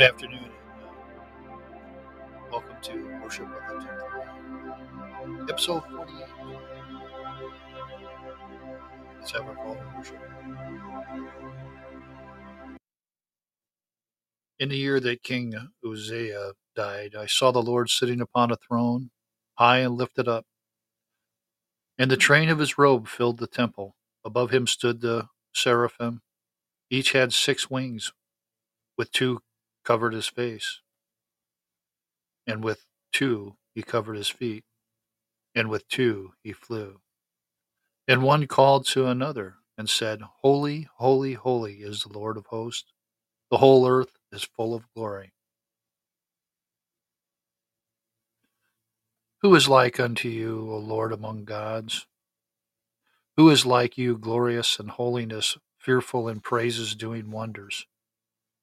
Good afternoon, welcome to Worship of the Day, episode 48. Let's have our call worship. In the year that King Uzziah died, I saw the Lord sitting upon a throne, high and lifted up, and the train of his robe filled the temple. Above him stood the seraphim. Each had six wings. With two covered his face, and with two he covered his feet, and with two he flew. And one called to another and said, Holy, holy, holy is the Lord of hosts. The whole earth is full of glory. Who is like unto you, O Lord among gods? Who is like you, glorious in holiness, fearful in praises, doing wonders?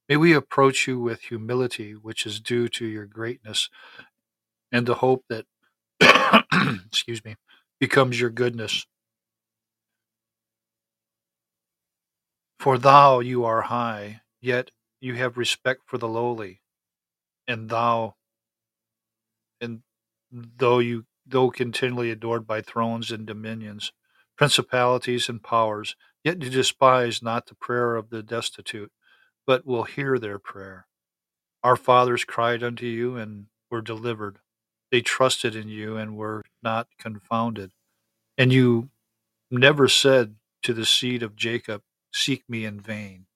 May we approach you with humility, which is due to your greatness, and the hope that, excuse me, becomes your goodness. For thou, you are high, yet you have respect for the lowly, and thou, and though you, though continually adored by thrones and dominions, principalities and powers, yet you despise not the prayer of the destitute but will hear their prayer. Our fathers cried unto you and were delivered. They trusted in you and were not confounded. And you never said to the seed of Jacob, Seek me in vain.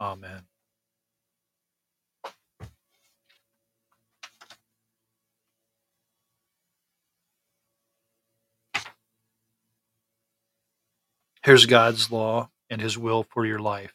Amen. Here's God's law and his will for your life.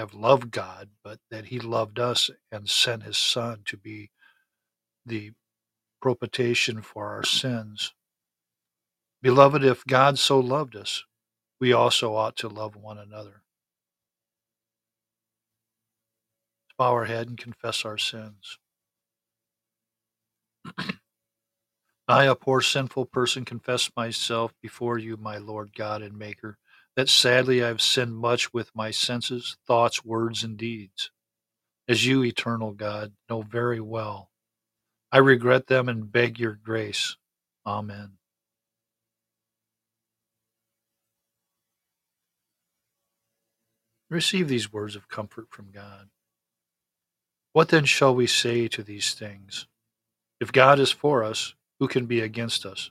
have loved God, but that he loved us and sent his Son to be the propitiation for our sins. Beloved, if God so loved us, we also ought to love one another. Let's bow our head and confess our sins. I, a poor sinful person, confess myself before you, my Lord God and Maker that sadly I have sinned much with my senses, thoughts, words, and deeds. As you, eternal God, know very well, I regret them and beg your grace. Amen. Receive these words of comfort from God. What then shall we say to these things? If God is for us, who can be against us?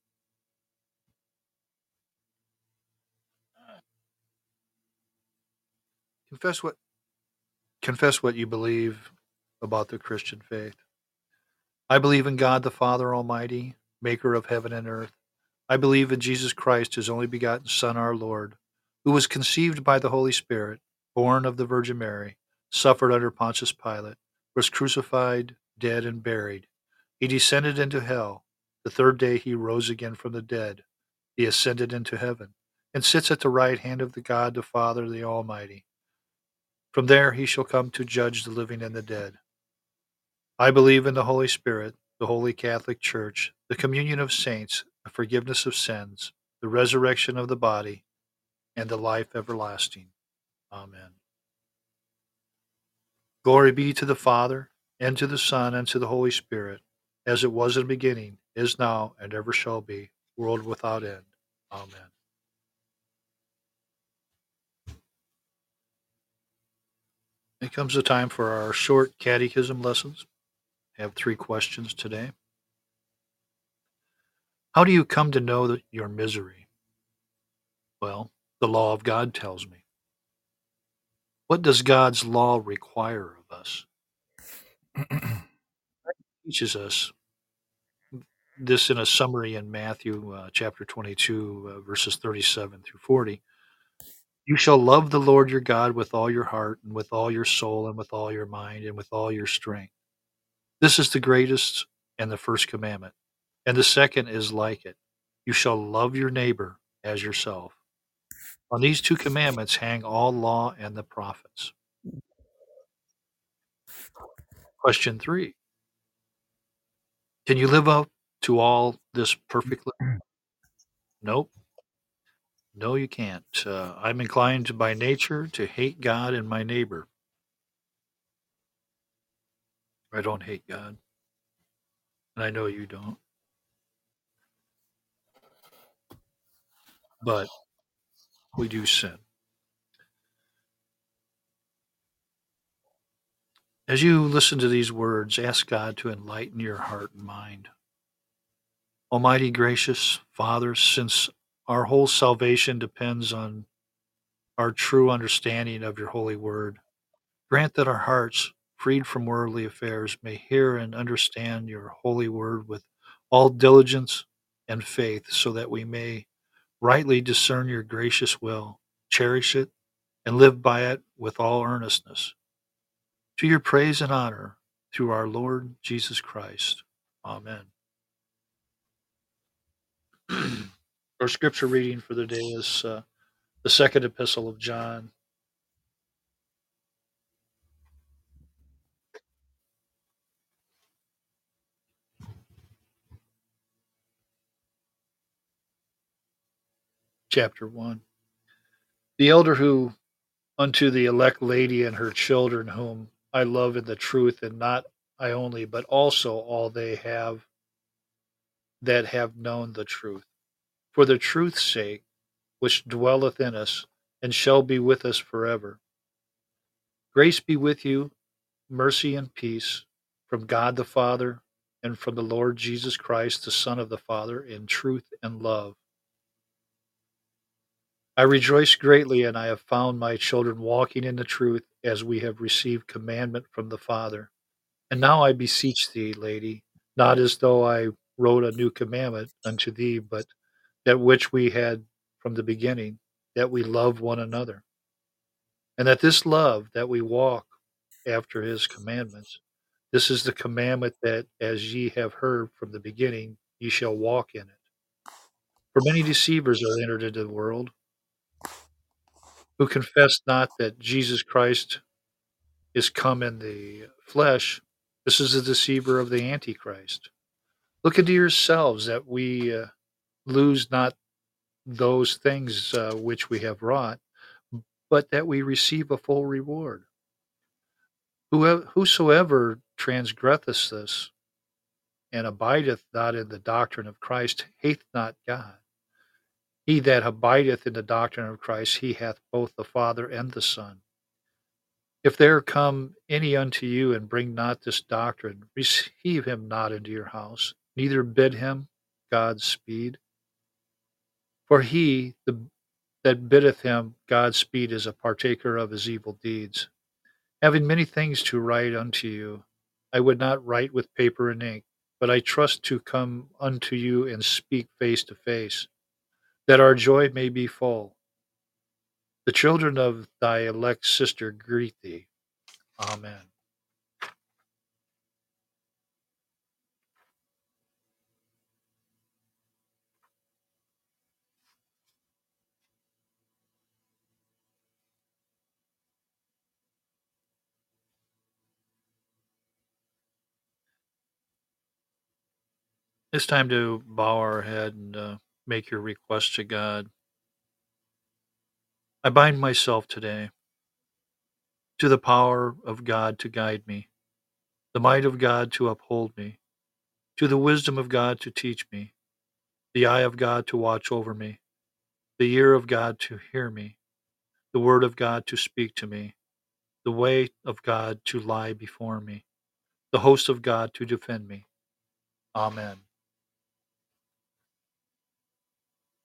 Confess what confess what you believe about the Christian faith. I believe in God the Father Almighty, maker of heaven and earth. I believe in Jesus Christ, his only begotten Son, our Lord, who was conceived by the Holy Spirit, born of the Virgin Mary, suffered under Pontius Pilate, was crucified, dead, and buried. He descended into hell. The third day he rose again from the dead. He ascended into heaven, and sits at the right hand of the God the Father, the Almighty. From there he shall come to judge the living and the dead. I believe in the Holy Spirit, the Holy Catholic Church, the communion of saints, the forgiveness of sins, the resurrection of the body, and the life everlasting. Amen. Glory be to the Father, and to the Son, and to the Holy Spirit, as it was in the beginning, is now, and ever shall be, world without end. Amen. It comes the time for our short catechism lessons. I have three questions today. How do you come to know that your misery? Well, the law of God tells me. What does God's law require of us? teaches us this in a summary in Matthew uh, chapter 22, uh, verses 37 through 40. You shall love the Lord your God with all your heart and with all your soul and with all your mind and with all your strength. This is the greatest and the first commandment. And the second is like it. You shall love your neighbor as yourself. On these two commandments hang all law and the prophets. Question three Can you live up to all this perfectly? Nope. No, you can't. Uh, I'm inclined by nature to hate God and my neighbor. I don't hate God. And I know you don't. But we do sin. As you listen to these words, ask God to enlighten your heart and mind. Almighty gracious Father, since our whole salvation depends on our true understanding of your holy word, grant that our hearts, freed from worldly affairs, may hear and understand your holy word with all diligence and faith, so that we may rightly discern your gracious will, cherish it, and live by it with all earnestness. To your praise and honor, through our Lord Jesus Christ. Amen. our scripture reading for the day is uh, the second epistle of John. Chapter 1. The elder who unto the elect lady and her children, whom I love in the truth, and not I only, but also all they have that have known the truth. For the truth's sake, which dwelleth in us, and shall be with us forever. Grace be with you, mercy and peace from God the Father, and from the Lord Jesus Christ, the Son of the Father, in truth and love. I rejoice greatly, and I have found my children walking in the truth, as we have received commandment from the Father. And now I beseech thee, lady, not as though I wrote a new commandment unto thee, but that which we had from the beginning, that we love one another. And that this love, that we walk after his commandments, this is the commandment that as ye have heard from the beginning, ye shall walk in it. For many deceivers are entered into the world, who confess not that Jesus Christ is come in the flesh, this is the deceiver of the Antichrist. Look into yourselves that we uh, lose not those things uh, which we have wrought, but that we receive a full reward. Whosoever transgresseth this and abideth not in the doctrine of Christ hateth not God. He that abideth in the doctrine of Christ, he hath both the Father and the Son. If there come any unto you and bring not this doctrine, receive him not into your house, neither bid him God speed. For he the, that biddeth him God speed is a partaker of his evil deeds. Having many things to write unto you, I would not write with paper and ink, but I trust to come unto you and speak face to face that our joy may be full. The children of thy elect sister greet thee. Amen. It's time to bow our head and uh, make your request to God. I bind myself today to the power of God to guide me, the might of God to uphold me, to the wisdom of God to teach me, the eye of God to watch over me, the ear of God to hear me, the word of God to speak to me, the way of God to lie before me, the host of God to defend me. Amen.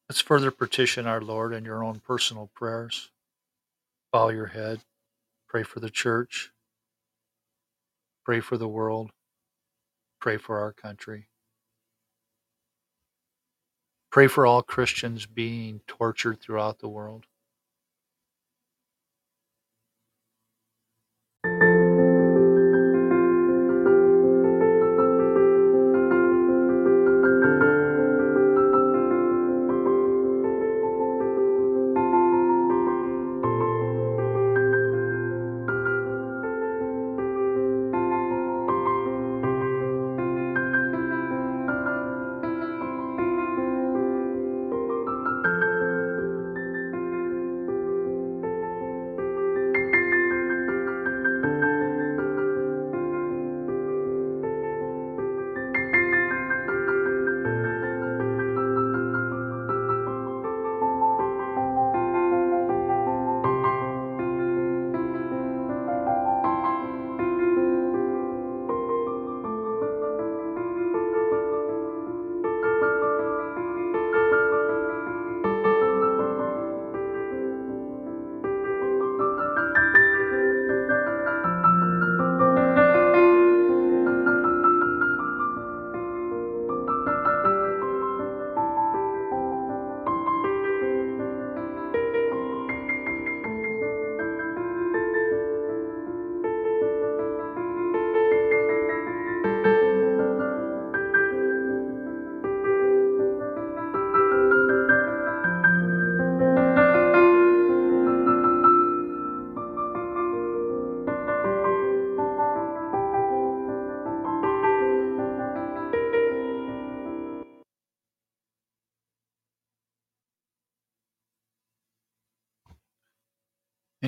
Let's further petition our Lord in your own personal prayers. Bow your head. Pray for the church. Pray for the world. Pray for our country. Pray for all Christians being tortured throughout the world.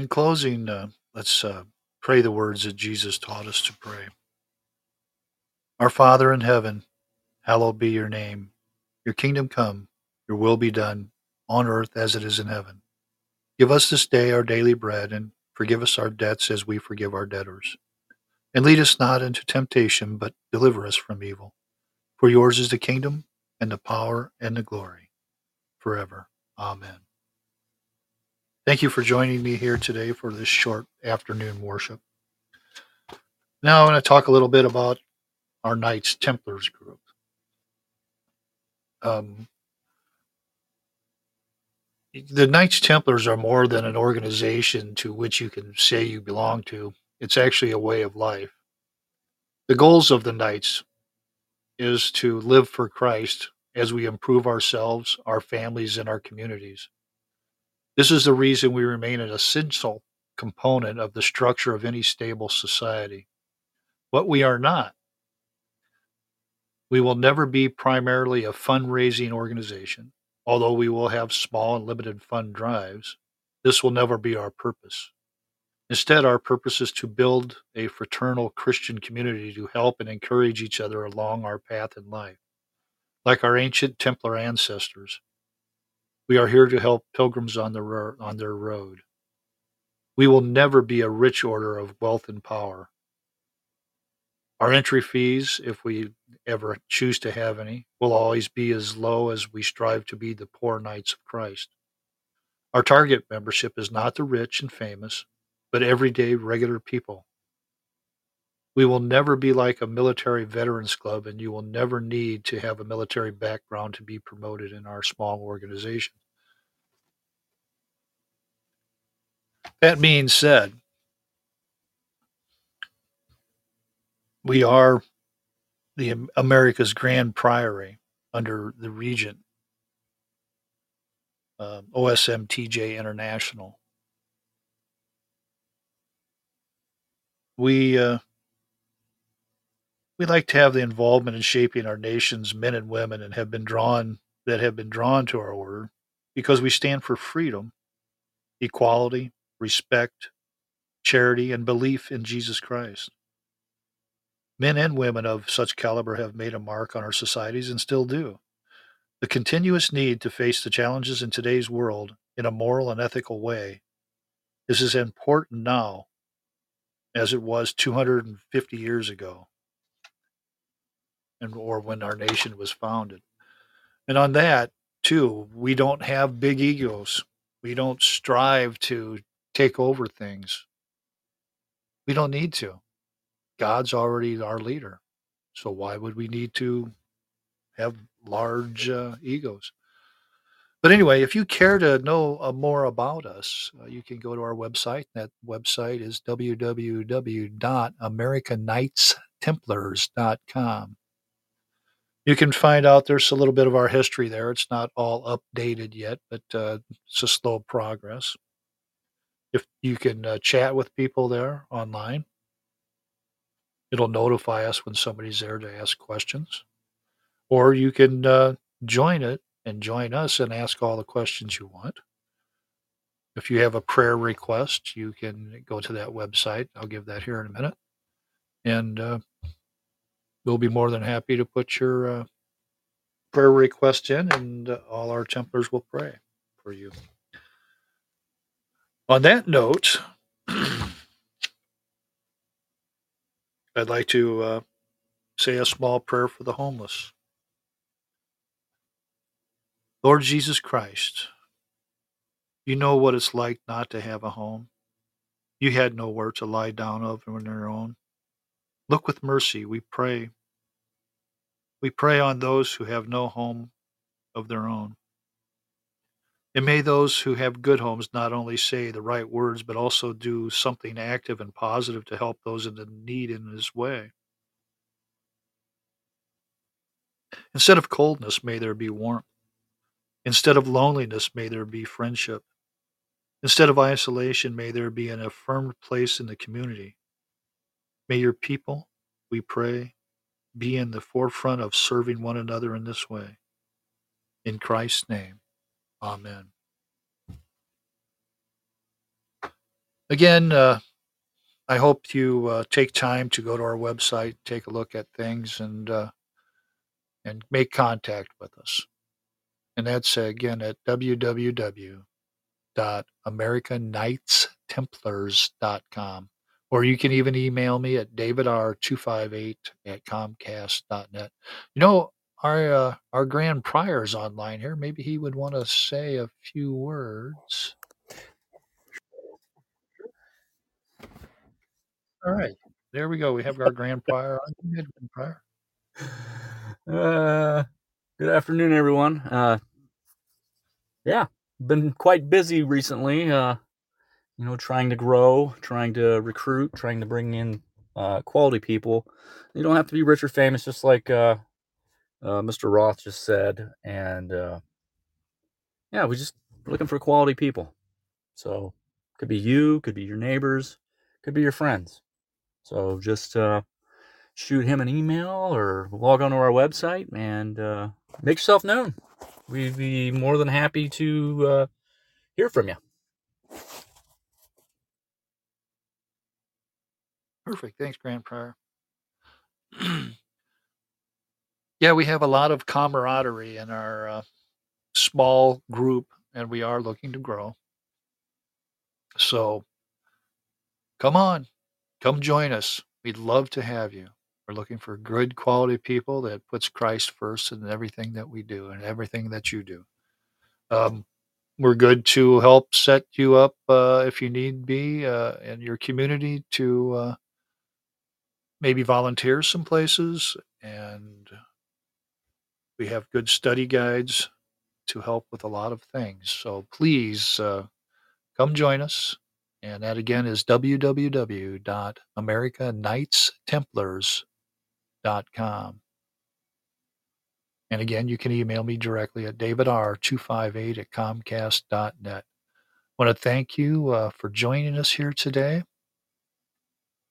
In closing, uh, let's uh, pray the words that Jesus taught us to pray. Our Father in heaven, hallowed be your name. Your kingdom come, your will be done, on earth as it is in heaven. Give us this day our daily bread, and forgive us our debts as we forgive our debtors. And lead us not into temptation, but deliver us from evil. For yours is the kingdom, and the power, and the glory, forever. Amen. Thank you for joining me here today for this short afternoon worship. Now, I want to talk a little bit about our Knights Templars group. Um, the Knights Templars are more than an organization to which you can say you belong to, it's actually a way of life. The goals of the Knights is to live for Christ as we improve ourselves, our families, and our communities. This is the reason we remain an essential component of the structure of any stable society. What we are not. We will never be primarily a fundraising organization, although we will have small and limited fund drives. This will never be our purpose. Instead, our purpose is to build a fraternal Christian community to help and encourage each other along our path in life. Like our ancient Templar ancestors, we are here to help pilgrims on, the ro- on their road. We will never be a rich order of wealth and power. Our entry fees, if we ever choose to have any, will always be as low as we strive to be the poor knights of Christ. Our target membership is not the rich and famous, but everyday regular people. We will never be like a military veterans club, and you will never need to have a military background to be promoted in our small organization. That being said, we are the America's Grand Priory under the Regent, uh, OSMTJ International. We uh, we like to have the involvement in shaping our nation's men and women, and have been drawn that have been drawn to our order because we stand for freedom, equality, respect, charity, and belief in Jesus Christ. Men and women of such caliber have made a mark on our societies and still do. The continuous need to face the challenges in today's world in a moral and ethical way is as important now as it was 250 years ago. And or when our nation was founded. And on that, too, we don't have big egos. We don't strive to take over things. We don't need to. God's already our leader. So why would we need to have large uh, egos? But anyway, if you care to know uh, more about us, uh, you can go to our website. That website is www.americanknightstemplars.com. You can find out there's a little bit of our history there. It's not all updated yet, but uh, it's a slow progress. If you can uh, chat with people there online, it'll notify us when somebody's there to ask questions. Or you can uh, join it and join us and ask all the questions you want. If you have a prayer request, you can go to that website. I'll give that here in a minute. And uh, we'll be more than happy to put your uh, prayer request in, and uh, all our Templars will pray for you. On that note, I'd like to uh, say a small prayer for the homeless. Lord Jesus Christ, you know what it's like not to have a home. You had nowhere to lie down of on your own. Look with mercy, we pray. We pray on those who have no home of their own. And may those who have good homes not only say the right words, but also do something active and positive to help those in need in this way. Instead of coldness, may there be warmth. Instead of loneliness, may there be friendship. Instead of isolation, may there be an affirmed place in the community. May your people, we pray, be in the forefront of serving one another in this way. In Christ's name, amen. Again, uh, I hope you uh, take time to go to our website, take a look at things, and uh, and make contact with us and that's uh, again at www.americanknightstemplars.com. Or you can even email me at davidr258 at comcast.net. You know, our uh, our grand prior's online here. Maybe he would want to say a few words. All right, there we go. We have our grand prior on. Prior. Uh, good afternoon, everyone. Uh, yeah, been quite busy recently. Uh, you know, trying to grow, trying to recruit, trying to bring in uh, quality people. You don't have to be rich or famous, just like uh, uh, Mr. Roth just said. And uh, yeah, we're just looking for quality people. So could be you, could be your neighbors, could be your friends. So just uh, shoot him an email or log on to our website and uh, make yourself known we'd be more than happy to hear from you. Perfect. Thanks, Grand Prior. yeah, we have a lot of camaraderie in our uh, small group, and we are looking to grow. So come on, come join us. We'd love to have you. We're looking for good quality people that puts Christ first in everything that we do and everything that you do. Um, we're good to help set you up uh, if you need be uh, in your community to uh, maybe volunteer some places. And we have good study guides to help with a lot of things. So please uh, come join us. And that again is www.americanknightstemplars.com. And again, you can email me directly at davidr258 at comcast.net. I want to thank you uh, for joining us here today.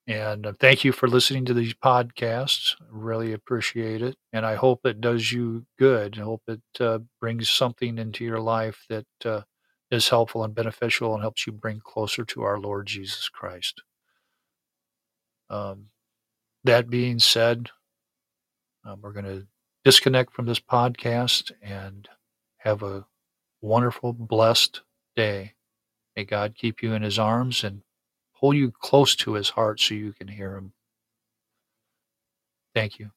And uh, thank you for listening to these podcasts. Really appreciate it. And I hope it does you good. I hope it uh, brings something into your life that uh, is helpful and beneficial and helps you bring closer to our Lord Jesus Christ. Um, that being said, um, we're going to disconnect from this podcast and have a wonderful, blessed day. May God keep you in his arms and hold you close to his heart so you can hear him. Thank you.